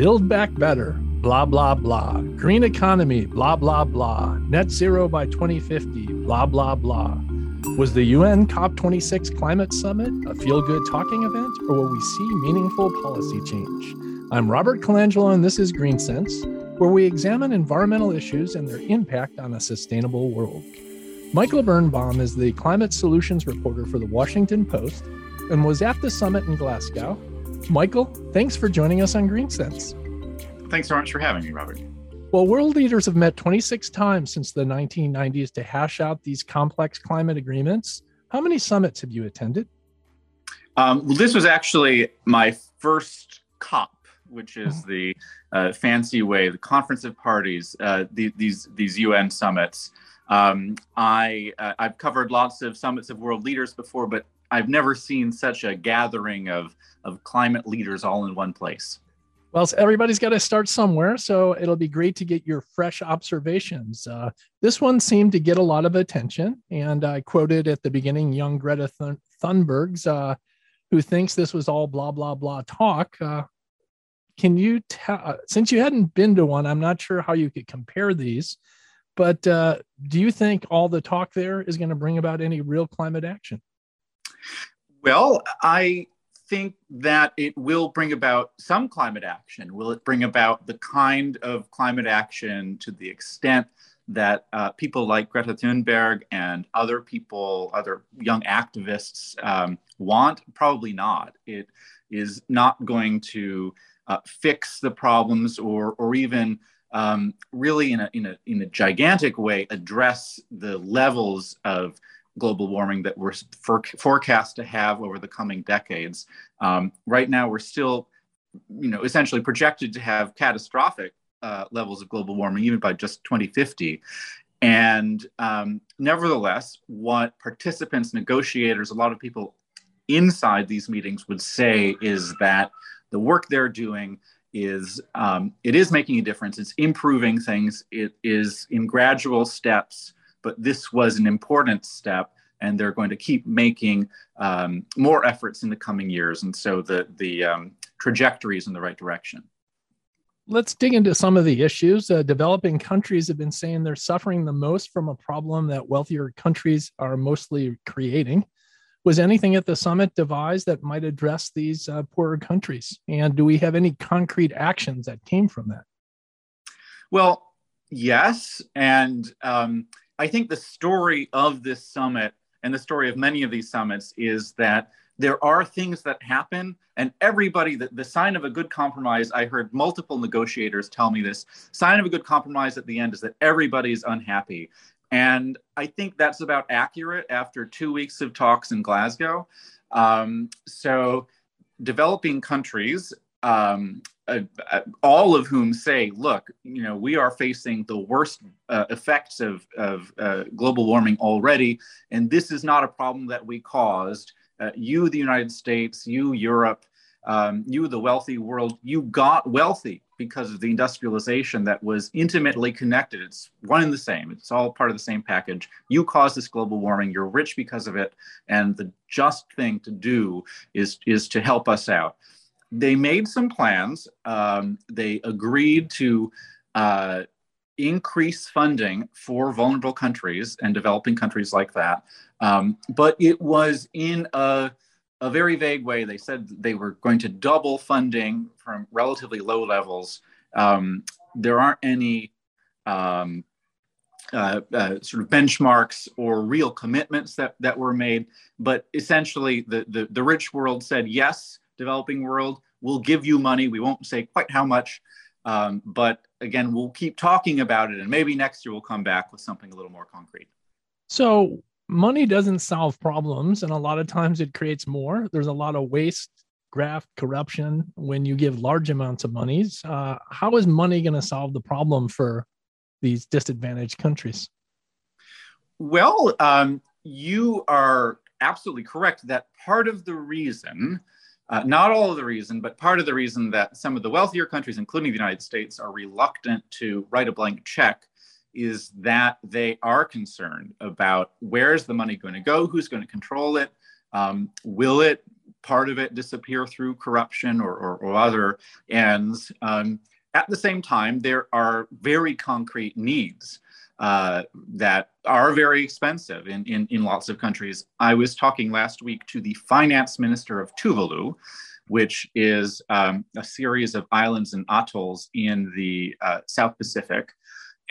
Build back better, blah, blah, blah. Green economy, blah, blah, blah. Net zero by 2050, blah, blah, blah. Was the UN COP26 climate summit a feel good talking event, or will we see meaningful policy change? I'm Robert Colangelo, and this is Green Sense, where we examine environmental issues and their impact on a sustainable world. Michael Birnbaum is the climate solutions reporter for the Washington Post and was at the summit in Glasgow. Michael, thanks for joining us on Green Sense. Thanks so much for having me, Robert. Well, world leaders have met 26 times since the 1990s to hash out these complex climate agreements. How many summits have you attended? Um, well, this was actually my first COP, which is mm-hmm. the uh, fancy way, the Conference of Parties, uh, the, these these UN summits. Um, I uh, I've covered lots of summits of world leaders before, but I've never seen such a gathering of of climate leaders all in one place. Well, everybody's got to start somewhere, so it'll be great to get your fresh observations. Uh, this one seemed to get a lot of attention, and I quoted at the beginning young Greta Thunberg's, uh, who thinks this was all blah blah blah talk. Uh, can you tell? Uh, since you hadn't been to one, I'm not sure how you could compare these, but uh, do you think all the talk there is going to bring about any real climate action? Well, I think that it will bring about some climate action. Will it bring about the kind of climate action to the extent that uh, people like Greta Thunberg and other people, other young activists um, want? Probably not. It is not going to uh, fix the problems or, or even um, really in a, in, a, in a gigantic way address the levels of global warming that we're for, forecast to have over the coming decades. Um, right now, we're still, you know, essentially projected to have catastrophic uh, levels of global warming even by just 2050. And um, nevertheless, what participants, negotiators, a lot of people inside these meetings would say is that the work they're doing is um, it is making a difference. It's improving things. It is in gradual steps but this was an important step and they're going to keep making um, more efforts in the coming years. And so the, the um, trajectory is in the right direction. Let's dig into some of the issues. Uh, developing countries have been saying they're suffering the most from a problem that wealthier countries are mostly creating. Was anything at the summit devised that might address these uh, poorer countries? And do we have any concrete actions that came from that? Well, yes. And um, I think the story of this summit and the story of many of these summits is that there are things that happen and everybody the, the sign of a good compromise i heard multiple negotiators tell me this sign of a good compromise at the end is that everybody's unhappy. And i think that's about accurate after two weeks of talks in glasgow. Um, so developing countries um, uh, uh, all of whom say, look, you know, we are facing the worst uh, effects of, of uh, global warming already, and this is not a problem that we caused. Uh, you, the United States, you, Europe, um, you, the wealthy world, you got wealthy because of the industrialization that was intimately connected. It's one and the same. It's all part of the same package. You caused this global warming. You're rich because of it, and the just thing to do is is to help us out they made some plans. Um, they agreed to uh, increase funding for vulnerable countries and developing countries like that. Um, but it was in a, a very vague way. They said they were going to double funding from relatively low levels. Um, there aren't any um, uh, uh, sort of benchmarks or real commitments that, that were made. But essentially, the, the, the rich world said, yes, developing world, we'll give you money. We won't say quite how much, um, but again, we'll keep talking about it. And maybe next year we'll come back with something a little more concrete. So, money doesn't solve problems. And a lot of times it creates more. There's a lot of waste, graft, corruption when you give large amounts of monies. Uh, how is money going to solve the problem for these disadvantaged countries? Well, um, you are absolutely correct that part of the reason uh, not all of the reason, but part of the reason that some of the wealthier countries, including the United States, are reluctant to write a blank check is that they are concerned about where's the money going to go, who's going to control it, um, will it part of it disappear through corruption or, or, or other ends. Um, at the same time, there are very concrete needs uh, that are very expensive in, in, in lots of countries. I was talking last week to the finance minister of Tuvalu, which is um, a series of islands and atolls in the uh, South Pacific.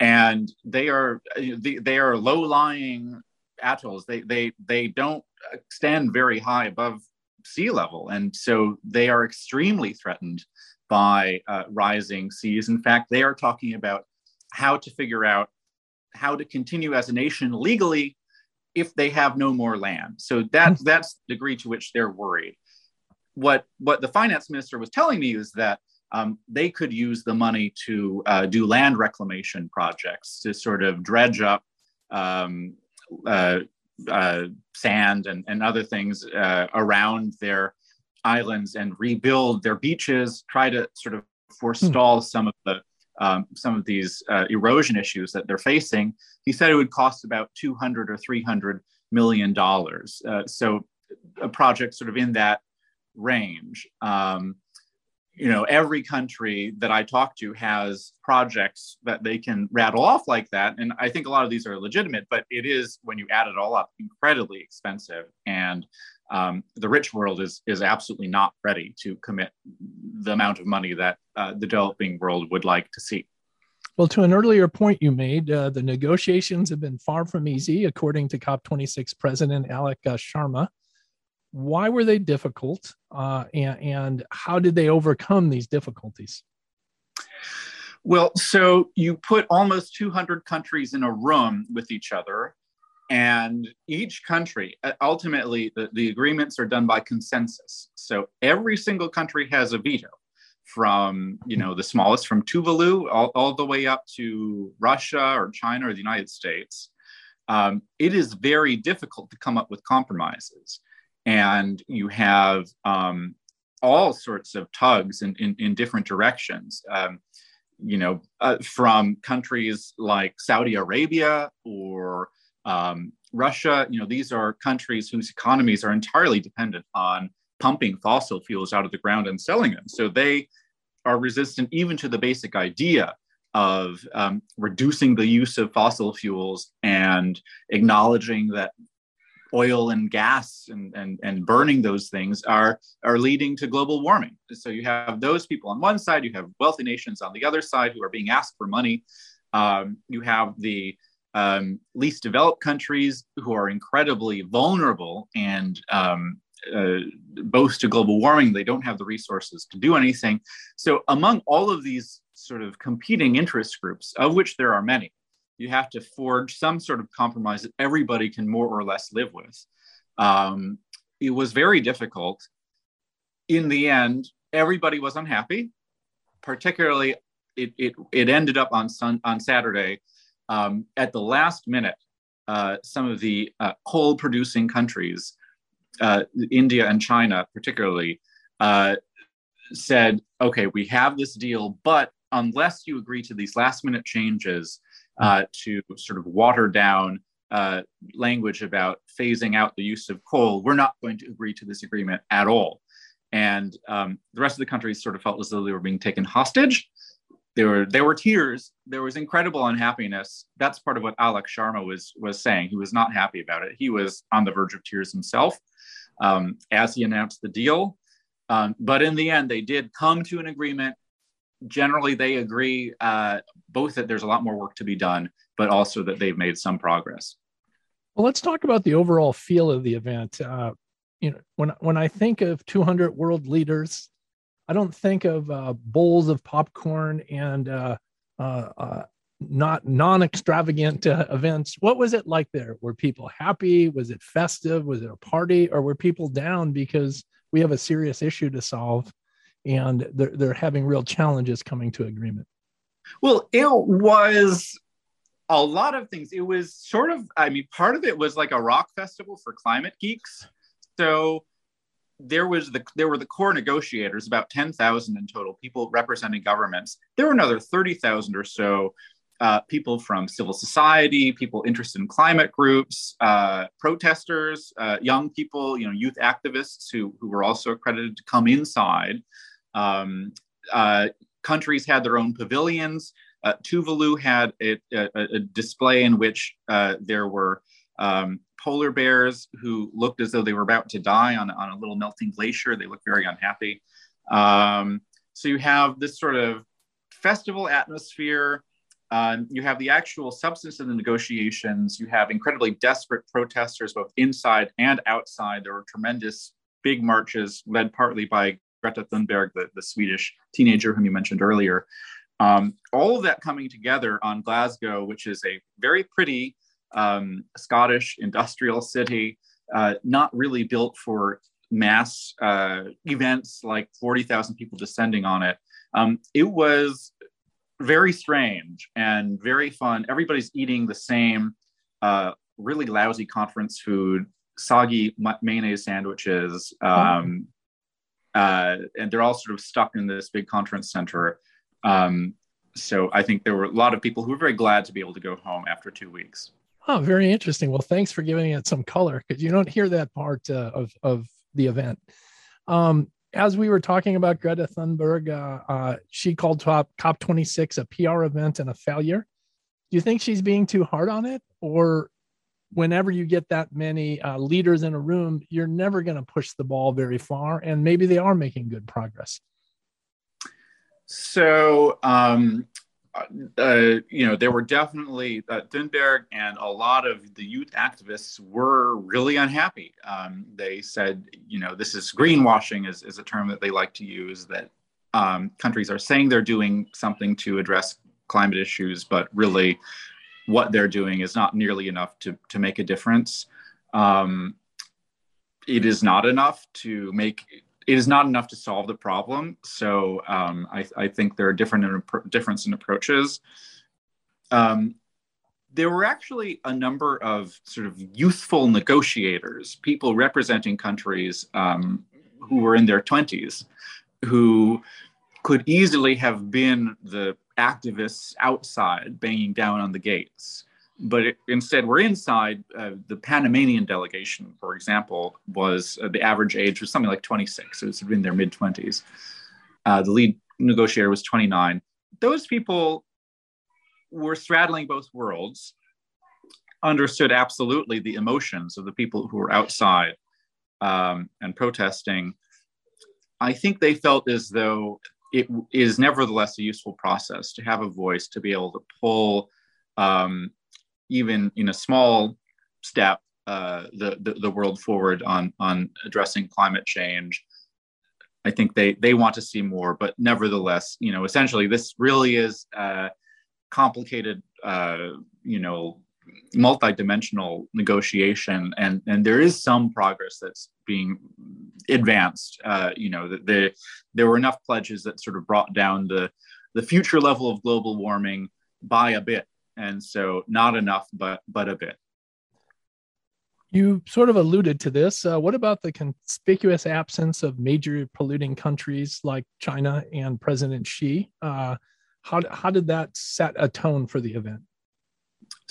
And they are they are low-lying atolls. They they they don't stand very high above sea level, and so they are extremely threatened by uh, rising seas. In fact, they are talking about how to figure out how to continue as a nation legally if they have no more land. So that hmm. that's the degree to which they're worried. What what the finance minister was telling me is that um, they could use the money to uh, do land reclamation projects to sort of dredge up um, uh, uh, sand and, and other things uh, around their islands and rebuild their beaches, try to sort of forestall hmm. some of the um, some of these uh, erosion issues that they're facing. He said it would cost about 200 or 300 million dollars. Uh, so a project sort of in that range. Um, you know, every country that I talk to has projects that they can rattle off like that. And I think a lot of these are legitimate, but it is, when you add it all up, incredibly expensive. And um, the rich world is is absolutely not ready to commit the amount of money that uh, the developing world would like to see. Well, to an earlier point you made, uh, the negotiations have been far from easy, according to COP26 President Alok uh, Sharma. Why were they difficult, uh, and, and how did they overcome these difficulties? Well, so you put almost 200 countries in a room with each other and each country, uh, ultimately, the, the agreements are done by consensus. So every single country has a veto from you know the smallest from tuvalu all, all the way up to russia or china or the united states um, it is very difficult to come up with compromises and you have um, all sorts of tugs in, in, in different directions um, you know uh, from countries like saudi arabia or um, Russia, you know, these are countries whose economies are entirely dependent on pumping fossil fuels out of the ground and selling them. So they are resistant even to the basic idea of um, reducing the use of fossil fuels and acknowledging that oil and gas and, and, and burning those things are, are leading to global warming. So you have those people on one side, you have wealthy nations on the other side who are being asked for money. Um, you have the um, least developed countries who are incredibly vulnerable and um, uh, boast to global warming. They don't have the resources to do anything. So, among all of these sort of competing interest groups, of which there are many, you have to forge some sort of compromise that everybody can more or less live with. Um, it was very difficult. In the end, everybody was unhappy. Particularly, it, it, it ended up on sun, on Saturday um, at the last minute, uh, some of the uh, coal producing countries, uh, India and China particularly, uh, said, okay, we have this deal, but unless you agree to these last minute changes uh, to sort of water down uh, language about phasing out the use of coal, we're not going to agree to this agreement at all. And um, the rest of the countries sort of felt as though they were being taken hostage. There were there were tears. There was incredible unhappiness. That's part of what alok sharma was was saying. He was not happy about it. He was on the verge of tears himself um, as he announced the deal. Um, but in the end they did come to an agreement generally they agree uh, both that there's a lot more work to be done but also that they've made some progress well let's talk about the overall feel of the event uh, you know when when i think of 200 world leaders I don't think of uh, bowls of popcorn and uh, uh, uh not non-extravagant uh, events. What was it like there? Were people happy? Was it festive? Was it a party? Or were people down because we have a serious issue to solve and they're, they're having real challenges coming to agreement? Well, it was a lot of things. It was sort of, I mean, part of it was like a rock festival for climate geeks. So there was the there were the core negotiators, about ten thousand in total, people representing governments. There were another thirty thousand or so uh, people from civil society, people interested in climate groups, uh, protesters, uh, young people, you know, youth activists who, who were also accredited to come inside. Um, uh, countries had their own pavilions. Uh, Tuvalu had a, a, a, display in which uh, there were um, polar bears who looked as though they were about to die on, on a little melting glacier. They looked very unhappy. Um, so you have this sort of festival atmosphere. Uh, you have the actual substance of the negotiations. You have incredibly desperate protesters, both inside and outside. There were tremendous big marches led partly by Greta Thunberg, the, the Swedish teenager whom you mentioned earlier. Um, all of that coming together on Glasgow, which is a very pretty um, Scottish industrial city, uh, not really built for mass uh, events like 40,000 people descending on it. Um, it was very strange and very fun. Everybody's eating the same uh, really lousy conference food, soggy mayonnaise sandwiches. Um, uh, and they're all sort of stuck in this big conference center. Um, so I think there were a lot of people who were very glad to be able to go home after two weeks. Oh, very interesting. Well, thanks for giving it some color because you don't hear that part uh, of of the event. Um, as we were talking about Greta Thunberg, uh, uh, she called top COP26 a PR event and a failure. Do you think she's being too hard on it, or whenever you get that many uh, leaders in a room, you're never going to push the ball very far, and maybe they are making good progress? So um, uh, you know, there were definitely uh, and a lot of the youth activists were really unhappy. Um, they said, you know, this is greenwashing, is, is a term that they like to use, that um, countries are saying they're doing something to address climate issues, but really what they're doing is not nearly enough to, to make a difference. Um, it is not enough to make it is not enough to solve the problem. So um, I, I, think there are different difference in approaches. Um, there were actually a number of sort of youthful negotiators, people representing countries um, who were in their 20s, who could easily have been the activists outside banging down on the gates but it, instead we're inside. Uh, the Panamanian delegation, for example, was uh, the average age was something like 26. So it's in their mid 20s. Uh, the lead negotiator was 29. Those people were straddling both worlds, understood absolutely the emotions of the people who were outside um, and protesting. I think they felt as though it is nevertheless a useful process to have a voice to be able to pull um, even in a small step uh, the, the, the world forward on on addressing climate change. I think they they want to see more, but nevertheless, you know, essentially, this really is a complicated, uh, you know, multi-dimensional negotiation, and and there is some progress that's being advanced. Uh, you know, that the, there were enough pledges that sort of brought down the the future level of global warming by a bit and so not enough, but but a bit. You sort of alluded to this. Uh, what about the conspicuous absence of major polluting countries like China and President Xi? Uh, how, how did that set a tone for the event?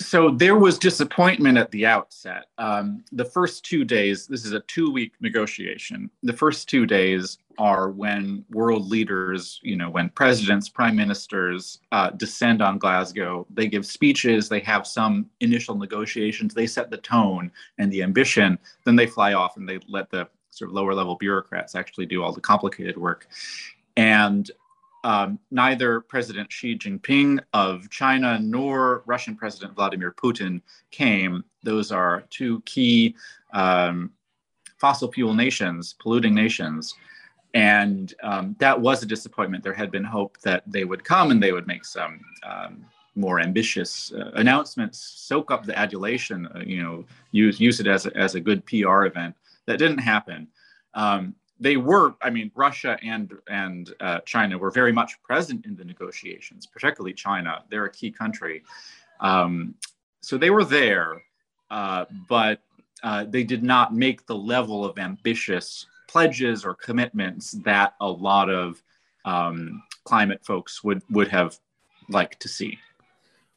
So there was disappointment at the outset. Um, the first two days, this is a two week negotiation. The first two days are when world leaders, you know, when presidents, prime ministers uh, descend on Glasgow. They give speeches, they have some initial negotiations, they set the tone and the ambition. Then they fly off and they let the sort of lower level bureaucrats actually do all the complicated work. And um, neither President Xi Jinping of China nor Russian President Vladimir Putin came. Those are two key um, fossil fuel nations, polluting nations. And um, that was a disappointment. There had been hope that they would come and they would make some um, more ambitious uh, announcements, soak up the adulation, uh, you know, use, use it as a, as a good PR event. That didn't happen. Um, they were, I mean, Russia and and uh, China were very much present in the negotiations, particularly China. They're a key country, um, so they were there, uh, but uh, they did not make the level of ambitious pledges or commitments that a lot of um, climate folks would would have liked to see.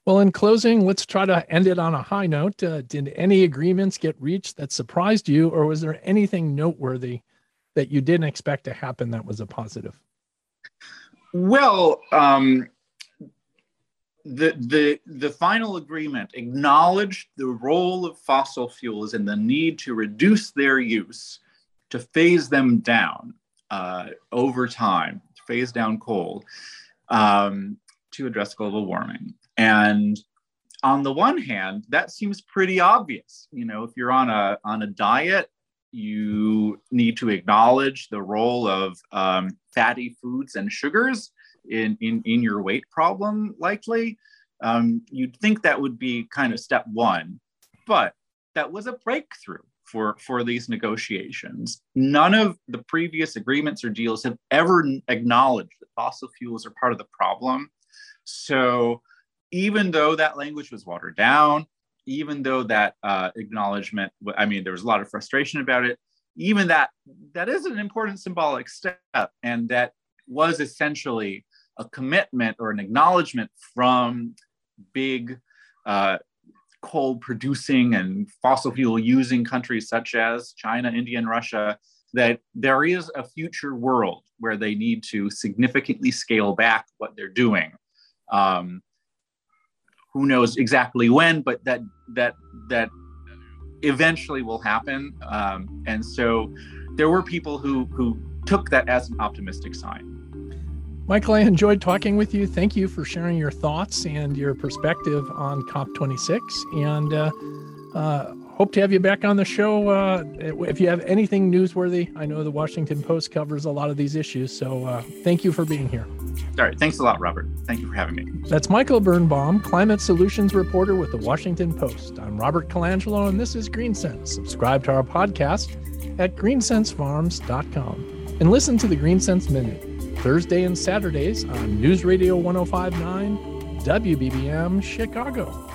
Well, in closing, let's try to end it on a high note. Uh, did any agreements get reached that surprised you, or was there anything noteworthy that you didn't expect to happen that was a positive? Well, um, the the the final agreement acknowledged the role of fossil fuels and the need to reduce their use, to phase them down uh, over time, phase down coal, um, to address global warming. And on the one hand, that seems pretty obvious. You know, if you're on a on a diet, you need to acknowledge the role of um, fatty foods and sugars in, in, in your weight problem, likely. Um, you'd think that would be kind of step one, but that was a breakthrough for, for these negotiations. None of the previous agreements or deals have ever acknowledged that fossil fuels are part of the problem. So even though that language was watered down, even though that uh, acknowledgement, I mean, there was a lot of frustration about it, even that that is an important symbolic step and that was essentially a commitment or an acknowledgement from big uh, coal producing and fossil fuel using countries such as China, India, and Russia that there is a future world where they need to significantly scale back what they're doing. Um, who knows exactly when, but that that that eventually will happen. Um, and so there were people who who took that as an optimistic sign. Michael, I enjoyed talking with you. Thank you for sharing your thoughts and your perspective on COP26. And uh, uh, hope to have you back on the show uh, if you have anything newsworthy. I know the Washington Post covers a lot of these issues. So uh, thank you for being here. All right. Thanks a lot, Robert. Thank you for having me. That's Michael Birnbaum, climate solutions reporter with the Washington Post. I'm Robert Colangelo, and this is GreenSense. Subscribe to our podcast at greensensefarms.com and listen to the GreenSense Minute Thursday and Saturdays on News Radio 1059 WBBM Chicago.